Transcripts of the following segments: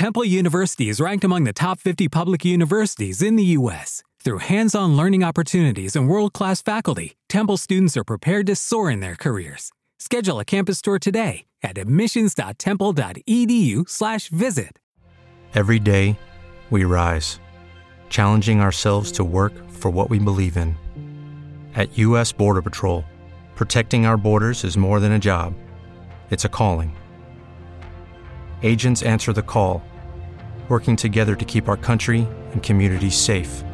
Temple University is ranked among the top 50 public universities in the U.S. Through hands on learning opportunities and world class faculty, Temple students are prepared to soar in their careers. Schedule a campus tour today at admissions.temple.edu/slash visit. Every day, we rise, challenging ourselves to work for what we believe in. At U.S. Border Patrol, protecting our borders is more than a job, it's a calling. Agents answer the call, working together to keep our country and communities safe.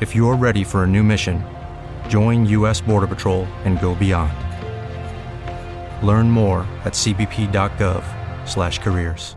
If you're ready for a new mission, join U.S. Border Patrol and go beyond. Learn more at cbp.gov/careers.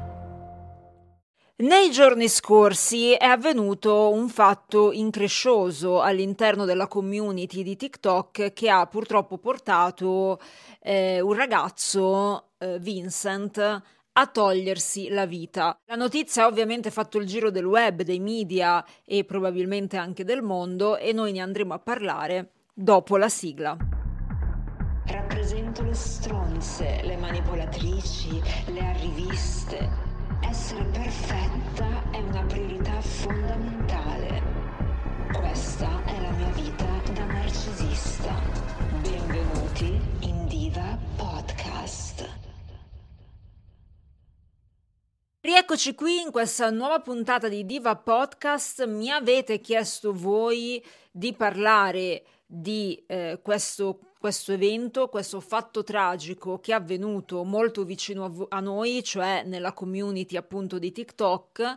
Nei giorni scorsi è avvenuto un fatto increscioso all'interno della community di TikTok che ha purtroppo portato eh, un ragazzo, eh, Vincent, a togliersi la vita. La notizia ha ovviamente fatto il giro del web, dei media e probabilmente anche del mondo e noi ne andremo a parlare dopo la sigla. Rappresento le stronze, le manipolatrici, le arriviste. Essere perfetta è una priorità fondamentale. Questa Rieccoci qui in questa nuova puntata di Diva Podcast. Mi avete chiesto voi di parlare di eh, questo, questo, evento, questo fatto tragico che è avvenuto molto vicino a, a noi, cioè nella community appunto di TikTok.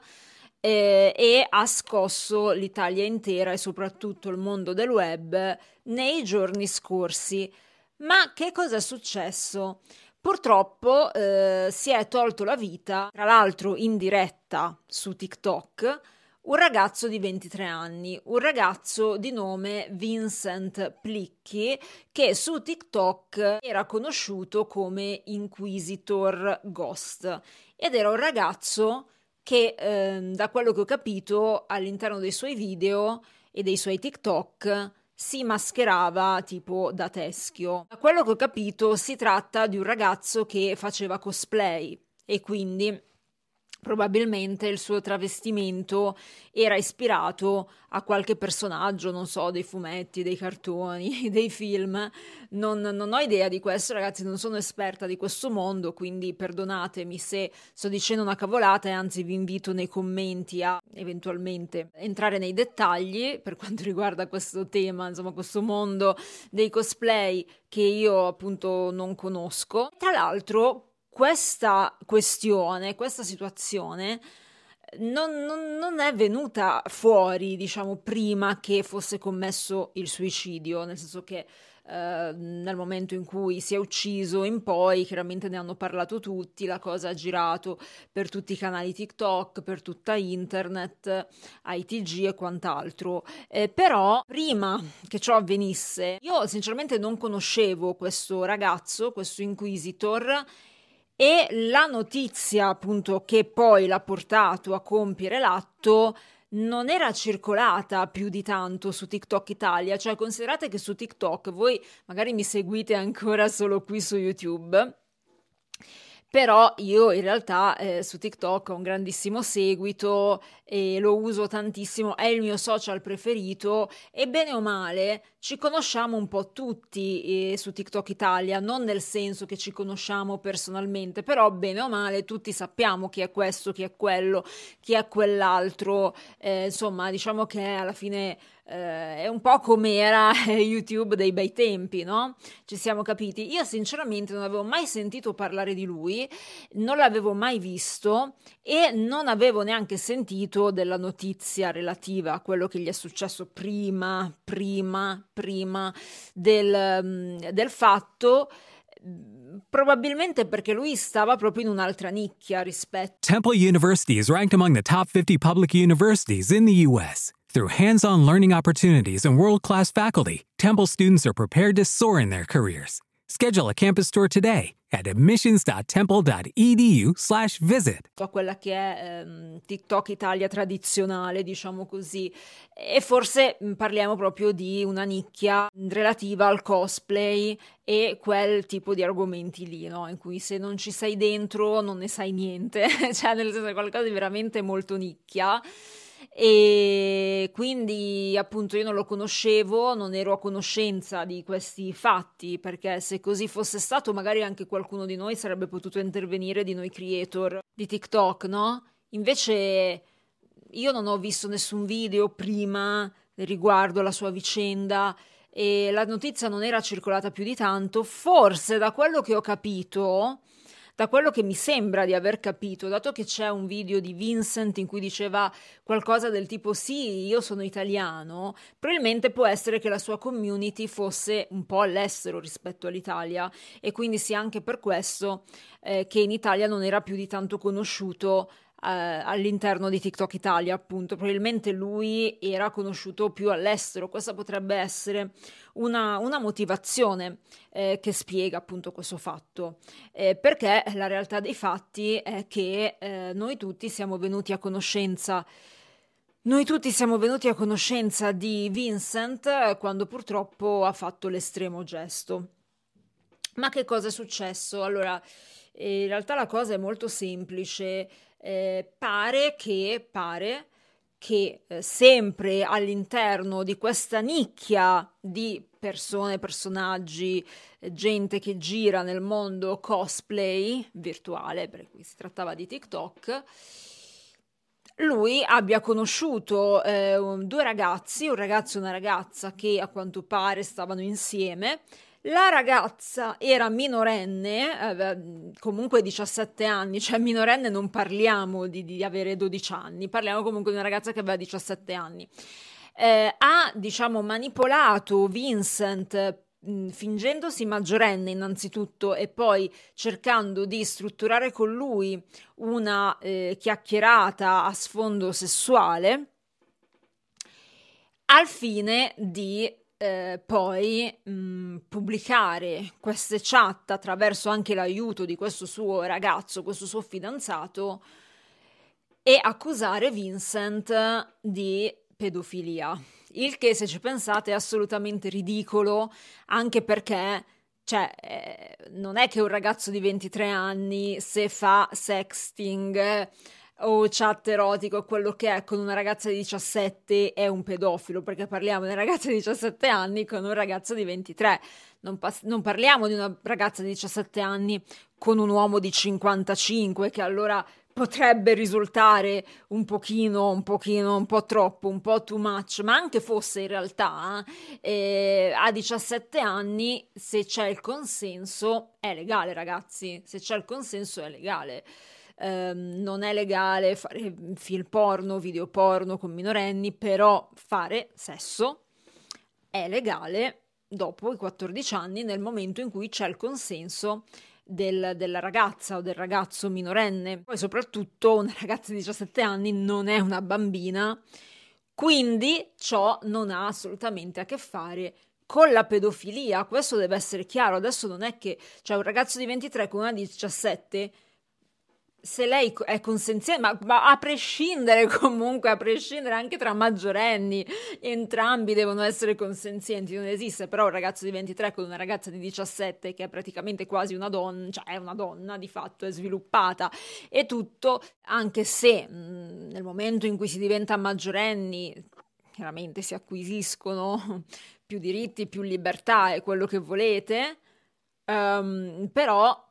Eh, e ha scosso l'Italia intera e soprattutto il mondo del web nei giorni scorsi. Ma che cosa è successo? Purtroppo eh, si è tolto la vita, tra l'altro in diretta su TikTok, un ragazzo di 23 anni, un ragazzo di nome Vincent Plicchi che su TikTok era conosciuto come Inquisitor Ghost ed era un ragazzo che eh, da quello che ho capito all'interno dei suoi video e dei suoi TikTok si mascherava tipo da teschio. Da quello che ho capito si tratta di un ragazzo che faceva cosplay e quindi probabilmente il suo travestimento era ispirato a qualche personaggio, non so, dei fumetti, dei cartoni, dei film. Non, non, ho idea di questo, ragazzi, non sono esperta di questo mondo, quindi perdonatemi se sto dicendo una cavolata e anzi vi invito nei commenti a eventualmente entrare nei dettagli per quanto riguarda questo tema, insomma, questo mondo dei cosplay che io appunto non conosco. Tra l'altro, questa questione, questa situazione non, non, non, è venuta fuori, diciamo, prima che fosse commesso il suicidio, nel senso che eh, nel momento in cui si è ucciso in poi, chiaramente ne hanno parlato tutti, la cosa ha girato per tutti i canali TikTok, per tutta internet, ITG e quant'altro. Eh, però prima che ciò avvenisse, io sinceramente non conoscevo questo ragazzo, questo inquisitor e la notizia appunto che poi l'ha portato a compiere l'atto non era circolata più di tanto su TikTok Italia, cioè considerate che su TikTok voi magari mi seguite ancora solo qui su YouTube però io in realtà eh, su TikTok ho un grandissimo seguito e lo uso tantissimo, è il mio social preferito e bene o male ci conosciamo un po' tutti eh, su TikTok Italia, non nel senso che ci conosciamo personalmente, però bene o male tutti sappiamo chi è questo, chi è quello, chi è quell'altro, eh, insomma diciamo che alla fine eh, è un po' come era YouTube dei bei tempi, no? Ci siamo capiti. Io sinceramente non avevo mai sentito parlare di lui, non l'avevo mai visto e non avevo neanche sentito della notizia relativa a quello che gli è successo prima, prima, prima del, mm, del fatto probabilmente perché lui stava proprio in un'altra nicchia rispetto. Temple University is ranked among the top 50 public universities in the US. Through hands-on learning opportunities and world-class faculty, Temple students are prepared to soar in their careers. Schedule a campus tour today at admissions.temple.edu/visit. Quella che è ehm, TikTok Italia tradizionale, diciamo così, e forse parliamo proprio di una nicchia relativa al cosplay e quel tipo di argomenti lì, no? In cui se non ci sei dentro non ne sai niente, cioè nel senso è qualcosa di veramente molto nicchia e quindi appunto io non lo conoscevo, non ero a conoscenza di questi fatti, perché se così fosse stato magari anche qualcuno di noi sarebbe potuto intervenire di noi creator di TikTok, no? Invece io non ho visto nessun video prima riguardo la sua vicenda e la notizia non era circolata più di tanto, forse da quello che ho capito da quello che mi sembra di aver capito, dato che c'è un video di Vincent in cui diceva qualcosa del tipo sì, io sono italiano, probabilmente può essere che la sua community fosse un po' all'estero rispetto all'Italia. E quindi sia anche per questo eh, che in Italia non era più di tanto conosciuto all'interno di TikTok Italia, appunto. Probabilmente lui era conosciuto più all'estero. Questa potrebbe essere una, una motivazione eh, che spiega appunto questo fatto. Eh, perché la realtà dei fatti è che eh, noi tutti siamo venuti a conoscenza. Noi tutti siamo venuti a conoscenza di Vincent eh, quando purtroppo ha fatto l'estremo gesto. Ma che cosa è successo? Allora, in realtà la cosa è molto semplice eh, pare che, pare che eh, sempre all'interno di questa nicchia di persone, personaggi, eh, gente che gira nel mondo cosplay virtuale, perché qui si trattava di TikTok, lui abbia conosciuto eh, due ragazzi, un ragazzo e una ragazza che a quanto pare stavano insieme la ragazza era minorenne, eh, comunque 17 anni, cioè minorenne non parliamo di, di, avere 12 anni, parliamo comunque di una ragazza che aveva 17 anni. Eh, ha, diciamo, manipolato Vincent mh, fingendosi maggiorenne innanzitutto e poi cercando di strutturare con lui una eh, chiacchierata a sfondo sessuale al fine di eh, poi mh, mm, pubblicare queste chat attraverso anche l'aiuto di questo suo ragazzo, questo suo fidanzato, e accusare Vincent di pedofilia. Il che, se ci pensate, è assolutamente ridicolo, anche perché cioè, eh, non è che un ragazzo di 23 anni, se fa sexting o chat erotico, quello che è con una ragazza di 17 è un pedofilo, perché parliamo di una ragazza di 17 anni con un ragazzo di 23. Non, pas- non, parliamo di una ragazza di 17 anni con un uomo di 55 che allora potrebbe risultare un pochino, un pochino, un po' troppo, un po' too much, ma anche fosse in realtà eh, a 17 anni se c'è il consenso è legale ragazzi, se c'è il consenso è legale ehm, non è legale fare film porno, video porno con minorenni, però fare sesso è legale dopo i 14 anni nel momento in cui c'è il consenso del, della ragazza o del ragazzo minorenne. Poi soprattutto una ragazza di 17 anni non è una bambina, quindi ciò non ha assolutamente a che fare con la pedofilia. Questo deve essere chiaro. Adesso non è che c'è cioè un ragazzo di 23 con una di 17 se lei è consenziente, ma, ma, a prescindere comunque, a prescindere anche tra maggiorenni, entrambi devono essere consenzienti, non esiste però un ragazzo di 23 con una ragazza di 17 che è praticamente quasi una donna, cioè è una donna di fatto, è sviluppata e tutto, anche se mh, nel momento in cui si diventa maggiorenni chiaramente si acquisiscono più diritti, più libertà e quello che volete, um, però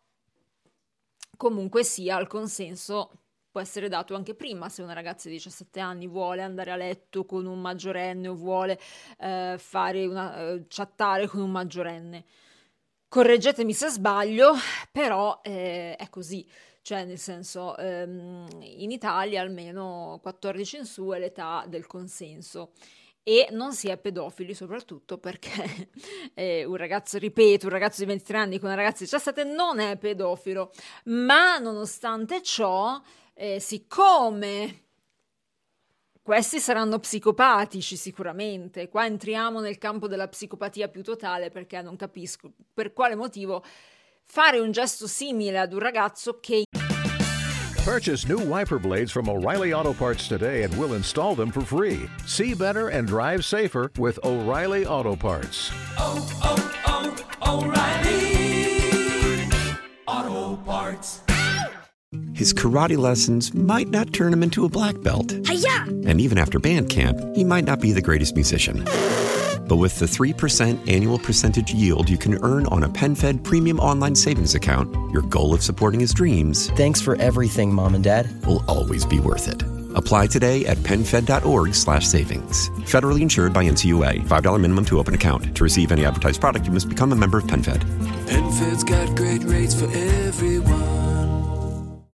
comunque sia il consenso può essere dato anche prima se una ragazza di 17 anni vuole andare a letto con un maggiorenne o vuole eh, fare una, eh, chattare con un maggiorenne. Correggetemi se sbaglio, però eh, è così, cioè nel senso ehm, in Italia almeno 14 in su è l'età del consenso e non si è pedofili soprattutto perché eh, un ragazzo, ripeto, un ragazzo di 23 anni con una ragazza di 17 non è pedofilo, ma nonostante ciò, eh, siccome questi saranno psicopatici sicuramente. Qua entriamo nel campo della psicopatia più totale perché non capisco per quale motivo fare un gesto simile ad un ragazzo che Purchase new wiper blades from O'Reilly Auto Parts today and we'll install them for free. See better and drive safer with O'Reilly Auto Parts. Oh, oh, oh, O'Reilly Auto Parts. His karate lessons might not turn him into a black belt. Hi-ya! And even after band camp, he might not be the greatest musician. But with the 3% annual percentage yield you can earn on a PenFed premium online savings account, your goal of supporting his dreams. Thanks for everything, Mom and Dad. Will always be worth it. Apply today at PenFed.org slash savings. Federally insured by NCUA. $5 minimum to open account. To receive any advertised product, you must become a member of PenFed. PenFed's got great rates for everyone.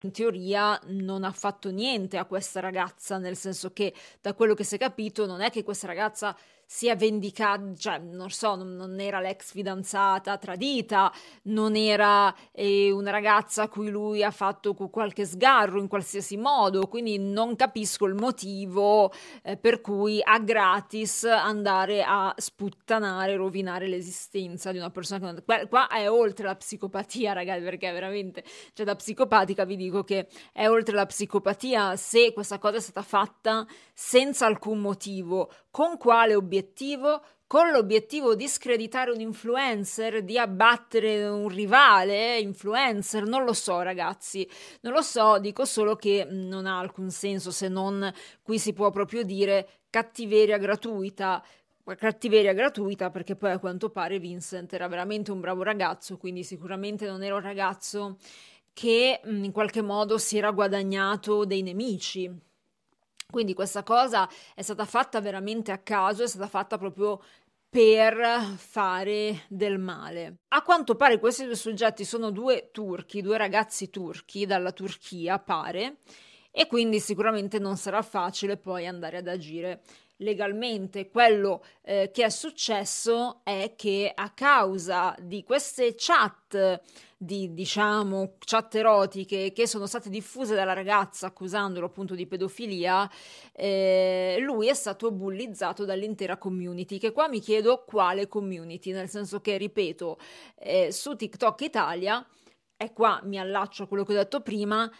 In teoria non ha fatto niente a questa ragazza, nel senso che da quello che si è capito non è che questa ragazza sia vendicata, cioè non so, non, non, era l'ex fidanzata tradita, non era eh, una ragazza a cui lui ha fatto qualche sgarro in qualsiasi modo, quindi non capisco il motivo eh, per cui a gratis andare a sputtanare, rovinare l'esistenza di una persona che. Qua, qua è oltre la psicopatia, ragazzi, perché veramente, cioè da psicopatica vi dico che è oltre la psicopatia se questa cosa è stata fatta senza alcun motivo, con quale obiettivo? Con l'obiettivo di screditare un influencer, di abbattere un rivale influencer? Non lo so, ragazzi, non lo so, dico solo che non ha alcun senso se non qui si può proprio dire cattiveria gratuita cattiveria gratuita perché poi a quanto pare Vincent era veramente un bravo ragazzo, quindi sicuramente non era un ragazzo che in qualche modo si era guadagnato dei nemici. Quindi questa cosa è stata fatta veramente a caso, è stata fatta proprio per fare del male. A quanto pare questi due soggetti sono due turchi, due ragazzi turchi dalla Turchia, pare, e quindi sicuramente non sarà facile poi andare ad agire legalmente. Quello eh, che è successo è che a causa di queste chat di diciamo chat erotiche che sono state diffuse dalla ragazza accusandolo appunto di pedofilia, eh, lui è stato bullizzato dall'intera community. Che qua mi chiedo quale community, nel senso che ripeto, eh, su TikTok Italia, e qua mi allaccio a quello che ho detto prima,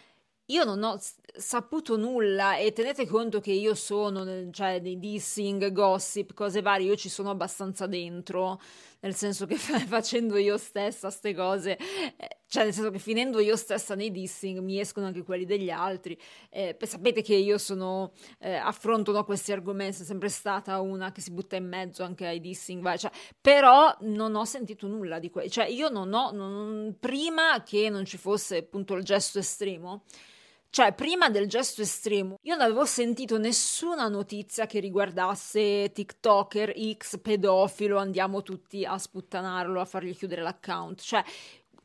io non ho saputo nulla e tenete conto che io sono, cioè, dei dissing, gossip, cose varie, io ci sono abbastanza dentro, nel senso che facendo io stessa queste cose, eh, cioè nel senso che finendo io stessa nei dissing mi escono anche quelli degli altri. Eh, sapete che io sono, eh, affronto no, questi argomenti, sono sempre stata una che si butta in mezzo anche ai dissing, vai, cioè, però non ho sentito nulla di quello, cioè io non ho, non, prima che non ci fosse appunto il gesto estremo, cioè, prima del gesto estremo, io non avevo sentito nessuna notizia che riguardasse TikToker X pedofilo, andiamo tutti a sputtanarlo, a fargli chiudere l'account. Cioè,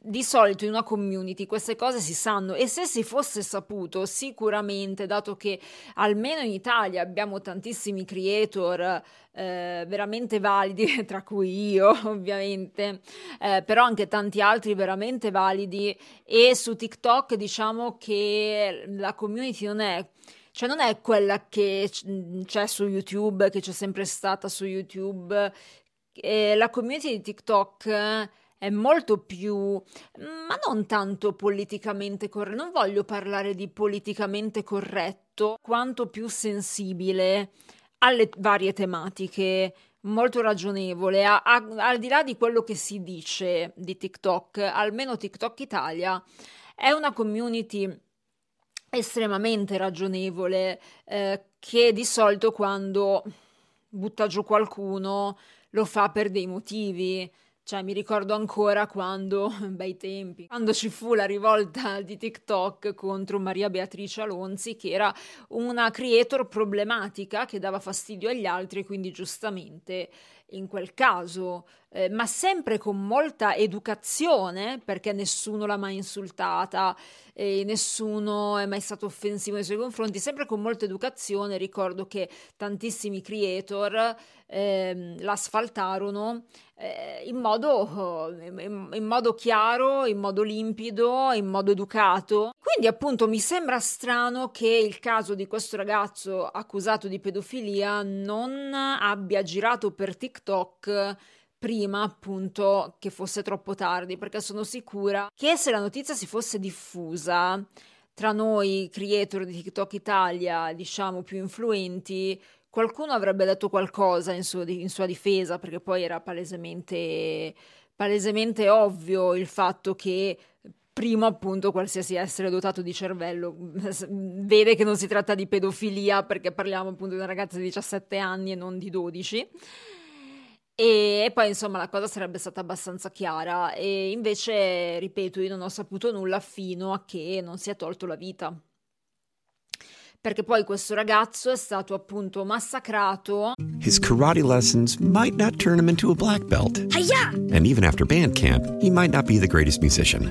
di solito in una community queste cose si sanno e se si fosse saputo sicuramente dato che almeno in Italia abbiamo tantissimi creator eh, veramente validi tra cui io ovviamente eh, però anche tanti altri veramente validi e su TikTok diciamo che la community non è cioè non è quella che c'è su YouTube che c'è sempre stata su YouTube. Eh, la community di TikTok è molto più, ma non tanto politicamente corretto, non voglio parlare di politicamente corretto, quanto più sensibile alle varie tematiche, molto ragionevole, a, a, al di là di quello che si dice di TikTok, almeno TikTok Italia è una community estremamente ragionevole eh, che di solito quando butta giù qualcuno lo fa per dei motivi cioè, mi ricordo ancora quando, bei tempi, quando ci fu la rivolta di TikTok contro Maria Beatrice Alonzi, che era una creator problematica che dava fastidio agli altri, quindi giustamente in quel caso eh, ma sempre con molta educazione, perché nessuno l'ha mai insultata, e nessuno è mai stato offensivo nei suoi confronti, sempre con molta educazione. Ricordo che tantissimi creator eh, l'asfaltarono eh, in, modo, in, in modo chiaro, in modo limpido, in modo educato. Quindi appunto mi sembra strano che il caso di questo ragazzo accusato di pedofilia non abbia girato per TikTok prima appunto che fosse troppo tardi, perché sono sicura che se la notizia si fosse diffusa tra noi creator di TikTok Italia, diciamo più influenti, qualcuno avrebbe detto qualcosa in, suo, in sua difesa, perché poi era palesemente, palesemente ovvio il fatto che primo appunto qualsiasi essere dotato di cervello vede che non si tratta di pedofilia perché parliamo appunto di una ragazza di 17 anni e non di 12 e poi insomma la cosa sarebbe stata abbastanza chiara e invece, ripeto, io non ho saputo nulla fino a che non si è tolto la vita. Perché poi questo ragazzo è stato appunto massacrato. His karate lessons might not turn him into a black belt. Hi-ya! And even after band camp, he might not be the greatest musician.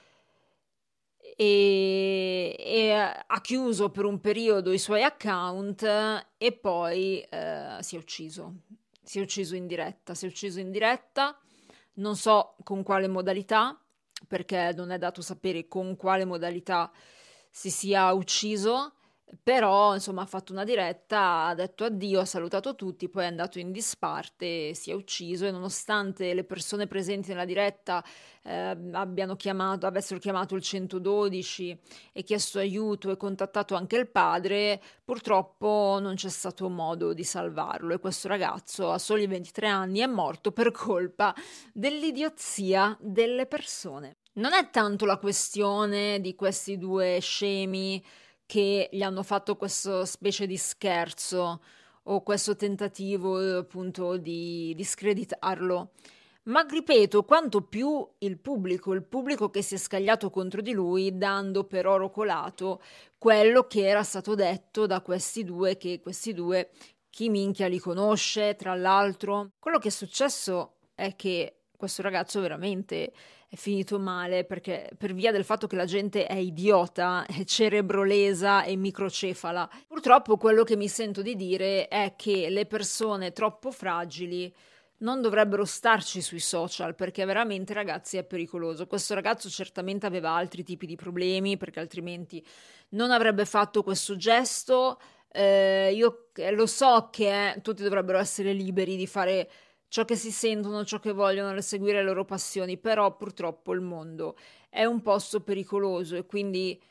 e, e, ha chiuso per un periodo i suoi account e poi eh, si è ucciso. Si è ucciso in diretta, si è ucciso in diretta, non so con quale modalità, perché non è dato sapere con quale modalità si sia ucciso, però insomma ha fatto una diretta, ha detto addio, ha salutato tutti, poi è andato in disparte, si è ucciso e nonostante le persone presenti nella diretta eh, abbiano chiamato, avessero chiamato il 112 e chiesto aiuto e contattato anche il padre, purtroppo non c'è stato modo di salvarlo e questo ragazzo a soli 23 anni è morto per colpa dell'idiozia delle persone. Non è tanto la questione di questi due scemi che gli hanno fatto questo specie di scherzo o questo tentativo appunto di discreditarlo. Ma ripeto, quanto più il pubblico, il pubblico che si è scagliato contro di lui, dando per oro colato quello che era stato detto da questi due, che questi due chi minchia li conosce, tra l'altro. Quello che è successo è che questo ragazzo veramente è finito male perché per via del fatto che la gente è idiota, è cerebrolesa e microcefala. Purtroppo quello che mi sento di dire è che le persone troppo fragili non dovrebbero starci sui social perché veramente ragazzi è pericoloso. Questo ragazzo certamente aveva altri tipi di problemi perché altrimenti non avrebbe fatto questo gesto. Eh, io lo so che eh, tutti dovrebbero essere liberi di fare ciò che si sentono, ciò che vogliono, seguire le loro passioni, però purtroppo il mondo è un posto pericoloso e quindi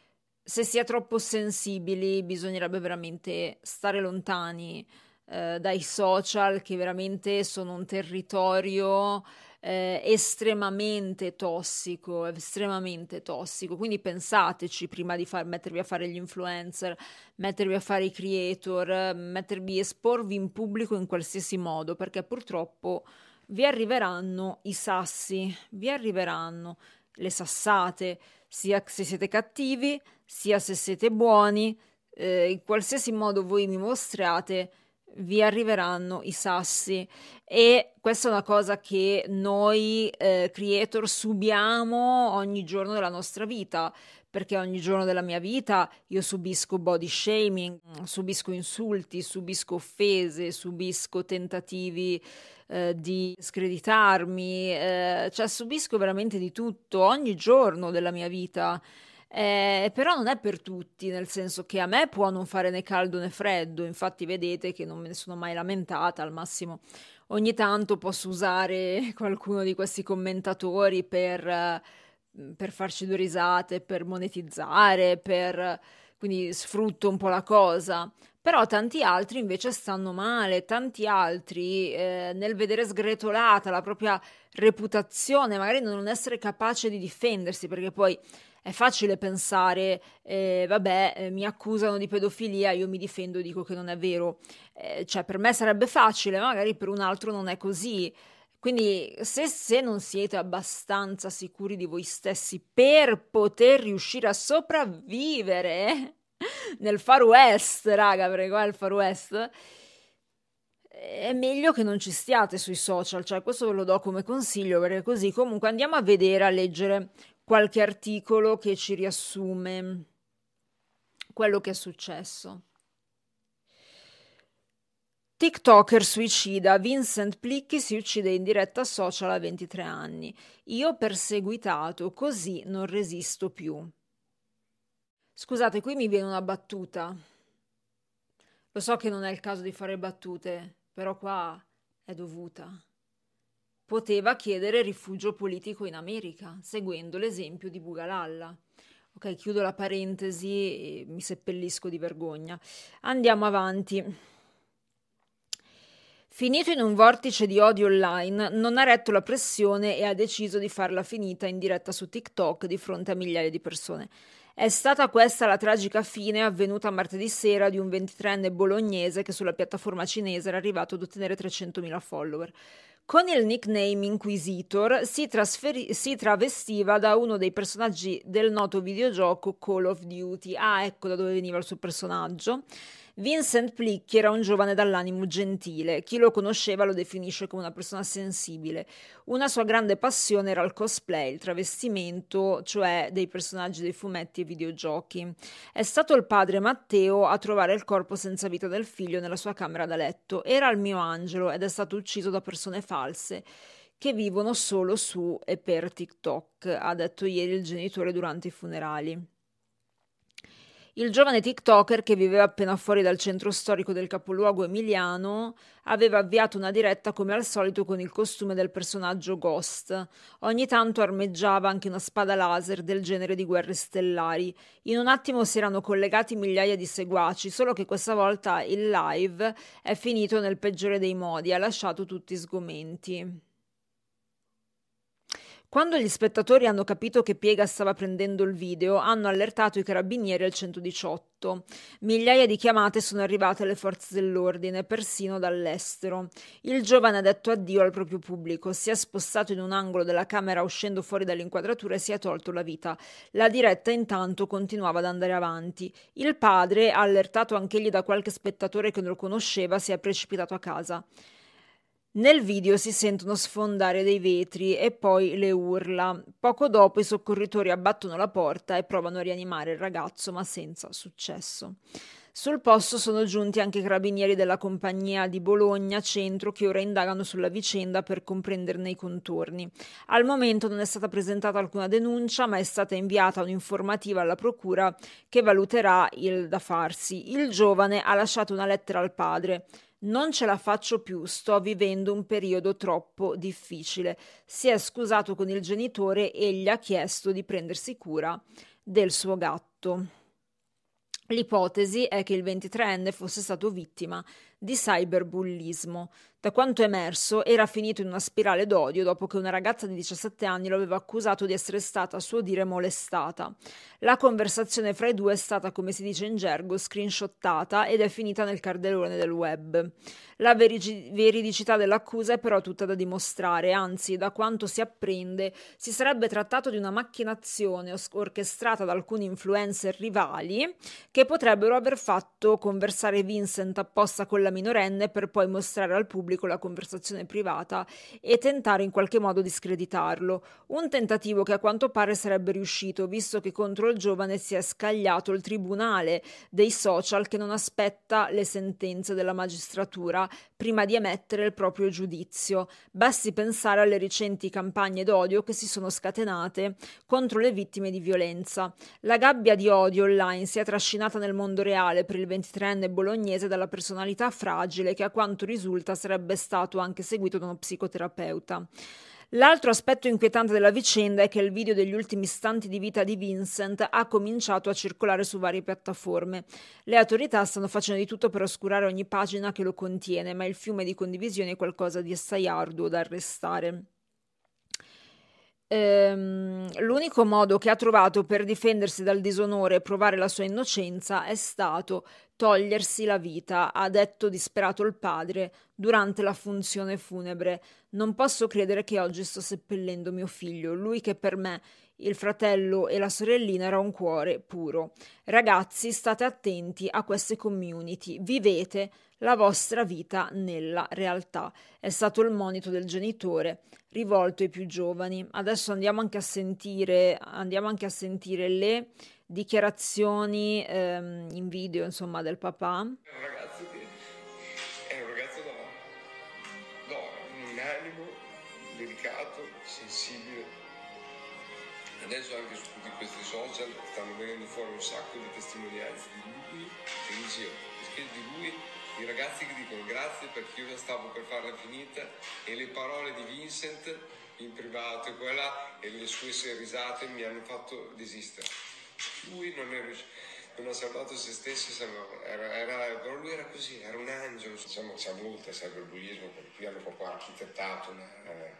se si è troppo sensibili bisognerebbe veramente stare lontani eh, dai social che veramente sono un territorio eh, estremamente tossico, estremamente tossico. Quindi pensateci prima di far, mettervi a fare gli influencer, mettervi a fare i creator, mettervi a esporvi in pubblico in qualsiasi modo, perché purtroppo vi arriveranno i sassi, vi arriveranno le sassate, sia se siete cattivi, sia se siete buoni, eh, in qualsiasi modo voi mi mostrate, vi arriveranno i sassi e questa è una cosa che noi eh, creator subiamo ogni giorno della nostra vita perché ogni giorno della mia vita io subisco body shaming, subisco insulti, subisco offese, subisco tentativi eh, di screditarmi, eh, cioè subisco veramente di tutto ogni giorno della mia vita. Eh, però non è per tutti, nel senso che a me può non fare né caldo né freddo, infatti vedete che non me ne sono mai lamentata, al massimo. Ogni tanto posso usare qualcuno di questi commentatori per, per farci due risate, per monetizzare, per, quindi sfrutto un po' la cosa, Però tanti altri invece stanno male, tanti altri eh, nel vedere sgretolata la propria reputazione, magari non essere capace di difendersi, perché poi è facile pensare, eh, vabbè, eh, mi accusano di pedofilia, io mi difendo dico che non è vero. Eh, cioè, per me sarebbe facile, magari per un altro non è così. Quindi, se, se, non siete abbastanza sicuri di voi stessi per poter riuscire a sopravvivere nel Far West, raga, perché qua è il Far West, è meglio che non ci stiate sui social, cioè questo ve lo do come consiglio perché così comunque andiamo a vedere, a leggere qualche articolo che ci riassume quello che è successo. TikToker suicida, Vincent Plicchi si uccide in diretta social a 23 anni. Io perseguitato, così non resisto più. Scusate, qui mi viene una battuta. Lo so che non è il caso di fare battute, però qua è dovuta poteva chiedere rifugio politico in America, seguendo l'esempio di Bugalalla. Ok, chiudo la parentesi e mi seppellisco di vergogna. Andiamo avanti. Finito in un vortice di odio online, non ha retto la pressione e ha deciso di farla finita in diretta su TikTok di fronte a migliaia di persone. È stata questa la tragica fine avvenuta martedì sera di un 23enne bolognese che sulla piattaforma cinese era arrivato ad ottenere 300.000 follower. Con il nickname Inquisitor si, trasferi- si, travestiva da uno dei personaggi del noto videogioco Call of Duty. Ah, ecco da dove veniva il suo personaggio. Vincent Plicchi era un giovane dall'animo gentile, chi lo conosceva lo definisce come una persona sensibile. Una sua grande passione era il cosplay, il travestimento, cioè dei personaggi dei fumetti e videogiochi. È stato il padre Matteo a trovare il corpo senza vita del figlio nella sua camera da letto. Era il mio angelo ed è stato ucciso da persone false che vivono solo su e per TikTok, ha detto ieri il genitore durante i funerali. Il giovane TikToker che viveva appena fuori dal centro storico del capoluogo emiliano aveva avviato una diretta come al solito con il costume del personaggio Ghost. Ogni tanto armeggiava anche una spada laser del genere di guerre stellari. In un attimo si erano collegati migliaia di seguaci, solo che questa volta il live è finito nel peggiore dei modi, ha lasciato tutti sgomenti. Quando gli spettatori hanno capito che Piega stava prendendo il video, hanno allertato i carabinieri al 118. Migliaia di chiamate sono arrivate alle forze dell'ordine, persino dall'estero. Il giovane ha detto addio al proprio pubblico, si è spostato in un angolo della camera uscendo fuori dall'inquadratura e si è tolto la vita. La diretta intanto continuava ad andare avanti. Il padre, allertato anch'egli da qualche spettatore che non lo conosceva, si è precipitato a casa. Nel video si sentono sfondare dei vetri e poi le urla. Poco dopo i soccorritori abbattono la porta e provano a rianimare il ragazzo, ma senza successo. Sul posto sono giunti anche i carabinieri della compagnia di Bologna Centro che ora indagano sulla vicenda per comprenderne i contorni. Al momento non è stata presentata alcuna denuncia, ma è stata inviata un'informativa alla procura che valuterà il da farsi. Il giovane ha lasciato una lettera al padre. Non ce la faccio più, sto vivendo un periodo troppo difficile. Si è scusato con il genitore e gli ha chiesto di prendersi cura del suo gatto. L'ipotesi è che il 23enne fosse stato vittima di cyberbullismo. Da quanto emerso, era finito in una spirale d'odio dopo che una ragazza di 17 anni lo aveva accusato di essere stata, a suo dire, molestata. La conversazione fra i due è stata, come si dice in gergo, screenshottata ed è finita nel cardelone del web. La verigi- veridicità dell'accusa è però tutta da dimostrare, anzi, da quanto si apprende, si sarebbe trattato di una macchinazione orchestrata da alcuni influencer rivali che potrebbero aver fatto conversare Vincent apposta con la minorenne per poi mostrare al pubblico la conversazione privata e tentare in qualche modo di screditarlo. Un tentativo che a quanto pare sarebbe riuscito, visto che contro il giovane si è scagliato il tribunale dei social che non aspetta le sentenze della magistratura prima di emettere il proprio giudizio. Basti pensare alle recenti campagne d'odio che si sono scatenate contro le vittime di violenza. La gabbia di odio online si è trascinata nel mondo reale per il 23enne bolognese dalla personalità fragile che a quanto risulta sarebbe stato anche seguito da uno psicoterapeuta. L'altro aspetto inquietante della vicenda è che il video degli ultimi istanti di vita di Vincent ha cominciato a circolare su varie piattaforme. Le autorità stanno facendo di tutto per oscurare ogni pagina che lo contiene, ma il fiume di condivisioni è qualcosa di assai arduo da arrestare. Ehm, l'unico modo che ha trovato per difendersi dal disonore e provare la sua innocenza è stato togliersi la vita, ha detto disperato il padre durante la funzione funebre. Non posso credere che oggi sto seppellendo mio figlio, lui che per me il fratello e la sorellina era un cuore puro. Ragazzi, state attenti a queste community, vivete la vostra vita nella realtà. È stato il monito del genitore rivolto ai più giovani. Adesso andiamo anche a sentire, andiamo anche a sentire le dichiarazioni ehm, in video, insomma, del papà. È un ragazzo che è un ragazzo da, da un animo delicato, sensibile. Adesso anche su tutti questi social stanno venendo fuori un sacco di testimonianze di lui che dice di lui i ragazzi che dicono grazie perché io stavo per farla finita e le parole di Vincent in privato e quella e le sue risate mi hanno fatto desistere. Lui non, è, non ha salvato se stesso, era, era, però lui era così, era un angelo. Diciamo, c'è molto il cyberbullismo perché qui hanno proprio architettato una, eh,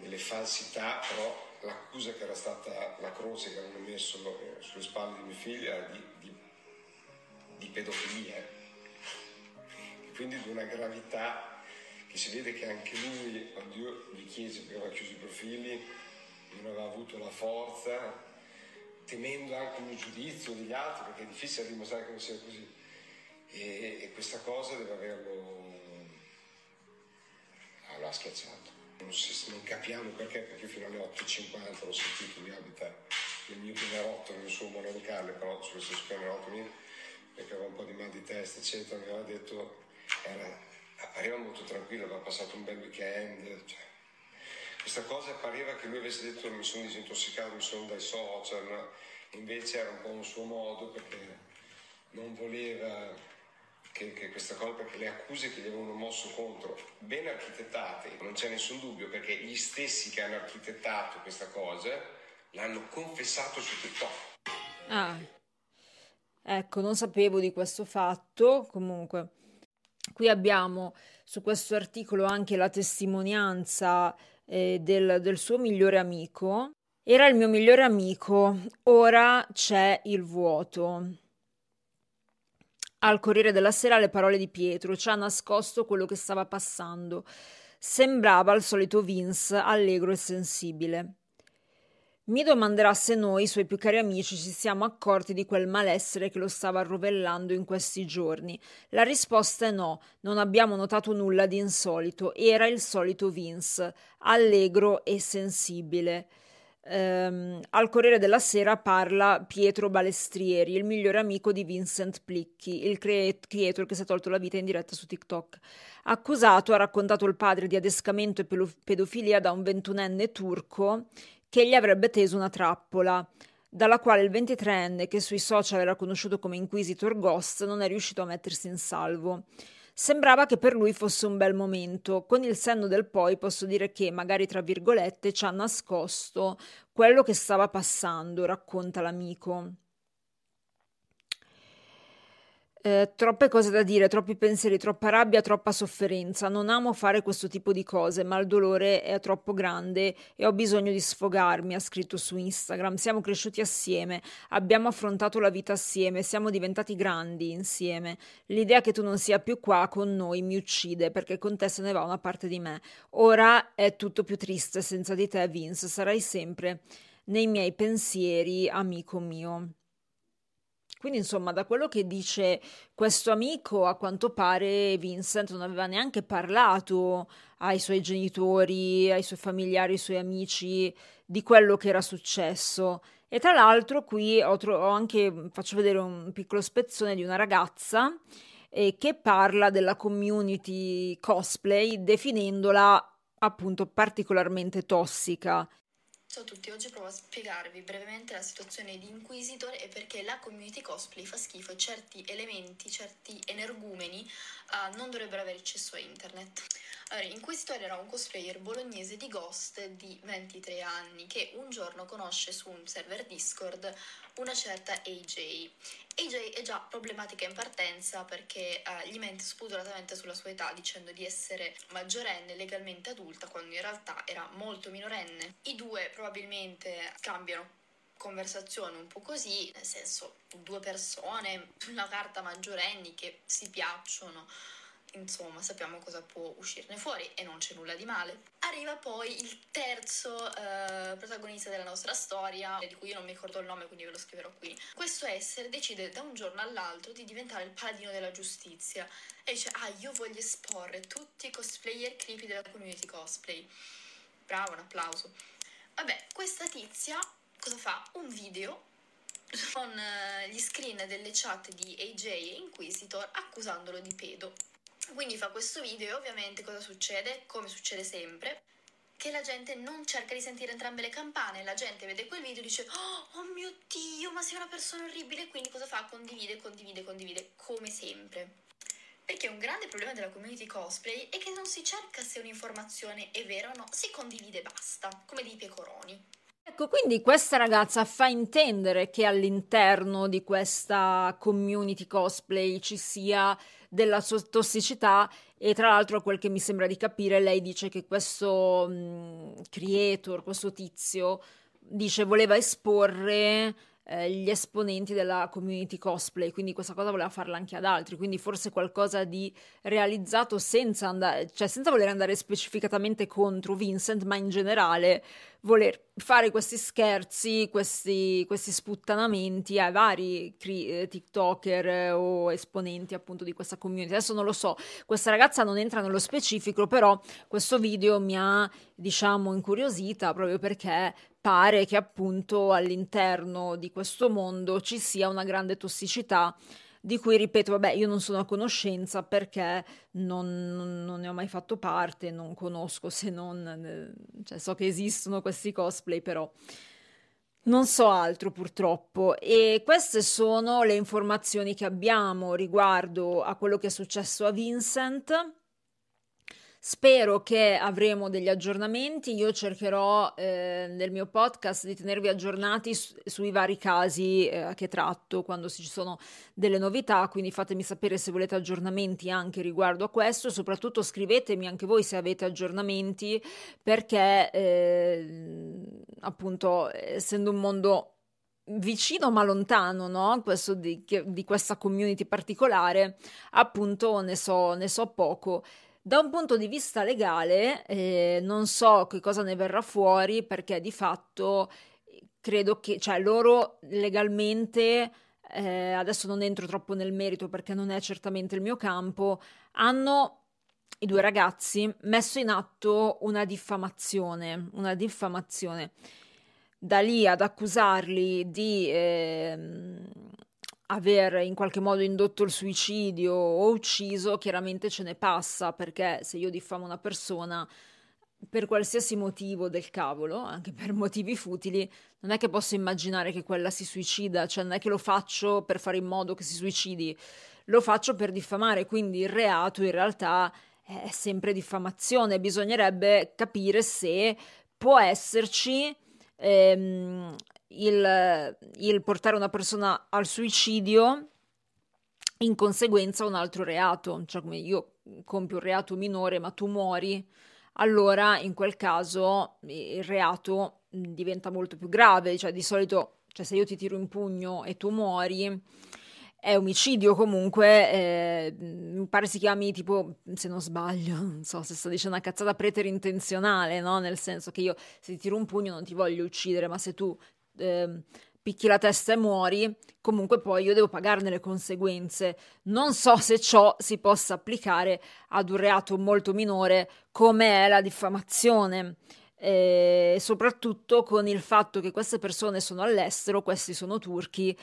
delle falsità, però l'accusa che era stata la croce che hanno messo eh, sulle spalle di mia figlia di, di, di pedofilia quindi di una gravità che si vede che anche lui, quando io gli chiesi perché aveva chiuso i profili, non aveva avuto la forza, temendo anche un giudizio degli altri, perché è difficile dimostrare che non sia così. E, e questa cosa deve averlo ah, l'ha schiacciato. Non, si, non, capiamo perché, perché fino alle 8.50 l'ho sentito, lui abita nel mio pianerotto, nel suo monolocale, però su questo pianerotto perché aveva un po' di mal di testa, eccetera, mi aveva detto era, appariva molto tranquillo, aveva passato un bel weekend. Cioè. Questa cosa pareva che lui avesse detto mi sono disintossicato, mi sono dai social, invece era un po' un suo modo perché non voleva che, che, questa cosa, perché le accuse che gli avevano mosso contro, ben architettate, non c'è nessun dubbio perché gli stessi che hanno architettato questa cosa l'hanno confessato su TikTok. Ah, ecco, non sapevo di questo fatto, comunque. Qui abbiamo su questo articolo anche la testimonianza eh, del, del suo migliore amico. Era il mio migliore amico, ora c'è il vuoto. Al Corriere della Sera le parole di Pietro ci ha nascosto quello che stava passando. Sembrava il solito Vince, allegro e sensibile. Mi domanderà se noi, suoi più cari amici, ci siamo accorti di quel malessere che lo stava rovellando in questi giorni. La risposta è no, non abbiamo notato nulla di insolito. Era il solito Vince, allegro e sensibile. Um, al Corriere della Sera parla Pietro Balestrieri, il migliore amico di Vincent Plicchi, il creator che si è tolto la vita in diretta su TikTok. Accusato ha raccontato il padre di adescamento e pedofilia da un ventunenne turco che gli avrebbe teso una trappola, dalla quale il 23enne, che sui social era conosciuto come Inquisitor Ghost, non è riuscito a mettersi in salvo. Sembrava che per lui fosse un bel momento. Con il senno del poi posso dire che, magari tra virgolette, ci ha nascosto quello che stava passando, racconta l'amico. Eh, troppe cose da dire, troppi pensieri, troppa rabbia, troppa sofferenza. Non amo fare questo tipo di cose, ma il dolore è troppo grande e ho bisogno di sfogarmi, ha scritto su Instagram. Siamo cresciuti assieme, abbiamo affrontato la vita assieme, siamo diventati grandi insieme. L'idea che tu non sia più qua con noi mi uccide perché con te se ne va una parte di me. Ora è tutto più triste senza di te, Vince. Sarai sempre nei miei pensieri, amico mio. Quindi, insomma, da quello che dice questo amico, a quanto pare Vincent non aveva neanche parlato ai suoi genitori, ai suoi familiari, ai suoi amici di quello che era successo. E tra l'altro qui ho, tro- ho anche, faccio vedere un piccolo spezzone di una ragazza eh, che parla della community cosplay definendola appunto particolarmente tossica Ciao a tutti, oggi provo a spiegarvi brevemente la situazione di Inquisitor e perché la community cosplay fa schifo e certi elementi, certi energumeni uh, non dovrebbero avere accesso a internet. Allora, Inquisitor era un cosplayer bolognese di Ghost di 23 anni che un giorno conosce su un server Discord una certa AJ. AJ è già problematica in partenza perché uh, gli mente spudoratamente sulla sua età dicendo di essere maggiorenne legalmente adulta quando in realtà era molto minorenne. I due probabilmente scambiano conversazione un po' così, nel senso due persone, una carta maggiorenni che si piacciono, insomma sappiamo cosa può uscirne fuori e non c'è nulla di male. Arriva poi il terzo eh, protagonista della nostra storia, di cui io non mi ricordo il nome quindi ve lo scriverò qui. Questo essere decide da un giorno all'altro di diventare il paladino della giustizia e dice ah io voglio esporre tutti i cosplayer creepy della community cosplay. Bravo, un applauso. Vabbè, questa tizia cosa fa? Un video con uh, gli screen delle chat di AJ e Inquisitor accusandolo di pedo. Quindi fa questo video e ovviamente cosa succede? Come succede sempre, che la gente non cerca di sentire entrambe le campane, la gente vede quel video e dice oh, oh mio Dio, ma sei una persona orribile, quindi cosa fa? Condivide, condivide, condivide, come sempre. Perché un grande problema della community cosplay è che non si cerca se un'informazione è vera o no, si condivide e basta, come dei pecoroni. Ecco, quindi questa ragazza fa intendere che all'interno di questa community cosplay ci sia della tossicità e tra l'altro quel che mi sembra di capire lei dice che questo mh, creator, questo tizio dice voleva esporre eh, gli esponenti della community cosplay, quindi questa cosa voleva farla anche ad altri, quindi forse qualcosa di realizzato senza, andare, cioè senza voler andare specificatamente contro Vincent, ma in generale voler fare questi scherzi, questi, questi sputtanamenti ai vari cri- eh, TikToker eh, o esponenti appunto di questa community. Adesso non lo so, questa ragazza non entra nello specifico, però questo video mi ha diciamo incuriosita proprio perché pare che appunto all'interno di questo mondo ci sia una grande tossicità di cui ripeto, vabbè, io non sono a conoscenza perché non, non ne ho mai fatto parte, non conosco se non, eh, cioè so che esistono questi cosplay, però non so altro purtroppo. E queste sono le informazioni che abbiamo riguardo a quello che è successo a Vincent. Spero che avremo degli aggiornamenti, io cercherò eh, nel mio podcast di tenervi aggiornati su, sui vari casi eh, che tratto quando ci sono delle novità, quindi fatemi sapere se volete aggiornamenti anche riguardo a questo, soprattutto scrivetemi anche voi se avete aggiornamenti perché eh, appunto essendo un mondo vicino ma lontano, no? Questo di, di, questa community particolare, appunto ne so, ne so poco. Da un punto di vista legale, eh, non so che cosa ne verrà fuori perché di fatto credo che, cioè loro legalmente, eh, adesso non entro troppo nel merito perché non è certamente il mio campo, hanno i due ragazzi messo in atto una diffamazione, una diffamazione. Da lì ad accusarli di eh, aver in qualche modo indotto il suicidio o ucciso, chiaramente ce ne passa, perché se io diffamo una persona per qualsiasi motivo del cavolo, anche per motivi futili, non è che posso immaginare che quella si suicida, cioè non è che lo faccio per fare in modo che si suicidi, lo faccio per diffamare, quindi il reato in realtà è sempre diffamazione, bisognerebbe capire se può esserci ehm, il, il portare una persona al suicidio in conseguenza un altro reato, cioè come io compio un reato minore ma tu muori, allora in quel caso il reato diventa molto più grave, cioè di solito cioè se io ti tiro in pugno e tu muori è omicidio comunque, eh, mi pare si chiami tipo, se non sbaglio, non so se sto dicendo una cazzata preterintenzionale, no? Nel senso che io se ti tiro un pugno non ti voglio uccidere, ma se tu eh, picchi la testa e muori, comunque poi io devo pagarne le conseguenze. Non so se ciò si possa applicare ad un reato molto minore come è la diffamazione. E soprattutto con il fatto che queste persone sono all'estero, questi sono turchi,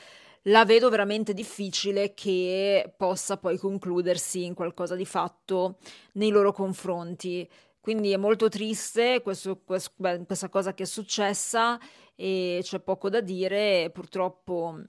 la vedo veramente difficile che possa poi concludersi in qualcosa di fatto nei loro confronti. Quindi è molto triste questo, questo, questa cosa che è successa e c'è poco da dire, purtroppo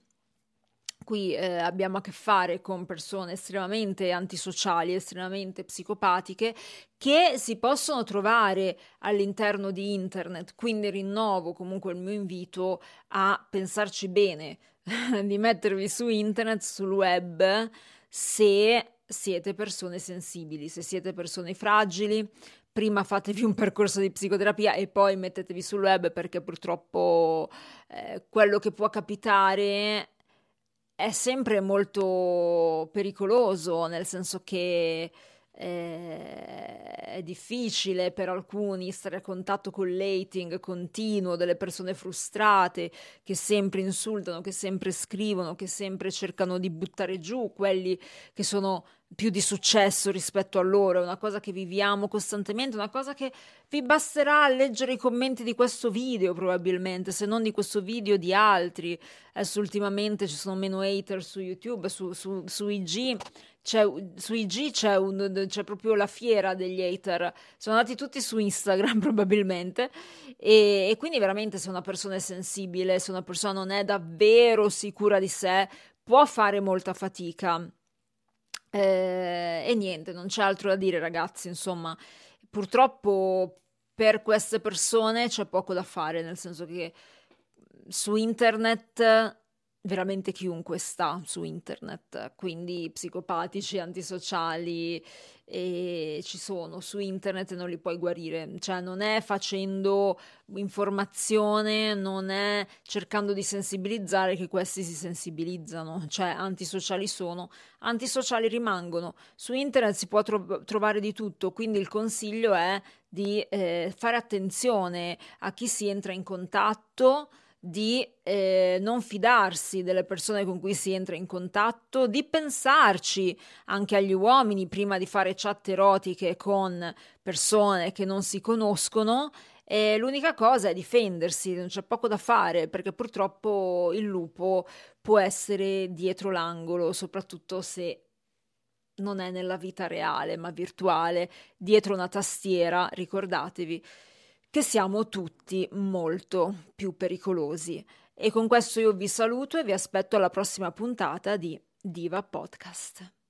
qui eh, abbiamo a che fare con persone estremamente antisociali, estremamente psicopatiche, che si possono trovare all'interno di internet. Quindi rinnovo comunque il mio invito a pensarci bene, di mettervi su internet, sul web, se siete persone sensibili, se siete persone fragili, prima fatevi un percorso di psicoterapia e poi mettetevi sul web perché purtroppo eh, quello che può capitare è sempre molto pericoloso, nel senso che eh, è difficile per alcuni stare a contatto con l'hating continuo delle persone frustrate che sempre insultano, che sempre scrivono, che sempre cercano di buttare giù quelli che sono più di successo rispetto a loro, è una cosa che viviamo costantemente, una cosa che vi basterà leggere i commenti di questo video probabilmente, se non di questo video di altri. Adesso ultimamente ci sono meno hater su YouTube, su, su, su IG c'è, su IG c'è, un, c'è, proprio la fiera degli hater, sono andati tutti su Instagram probabilmente. E, e, quindi veramente se una persona è sensibile, se una persona non è davvero sicura di sé, può fare molta fatica. Eh, e niente, non c'è altro da dire ragazzi, insomma, purtroppo per queste persone c'è poco da fare, nel senso che su internet veramente chiunque sta su internet, quindi psicopatici, antisociali, e ci sono su internet e non li puoi guarire, cioè non è facendo informazione, non è cercando di sensibilizzare che questi si sensibilizzano, cioè antisociali sono, antisociali rimangono. Su internet si può tro- trovare di tutto, quindi il consiglio è di eh, fare attenzione a chi si entra in contatto di eh, non fidarsi delle persone con cui si entra in contatto, di pensarci anche agli uomini prima di fare chat erotiche con persone che non si conoscono. E l'unica cosa è difendersi, non c'è poco da fare perché purtroppo il lupo può essere dietro l'angolo, soprattutto se non è nella vita reale ma virtuale, dietro una tastiera, ricordatevi che siamo tutti molto più pericolosi. E con questo io vi saluto e vi aspetto alla prossima puntata di Diva Podcast.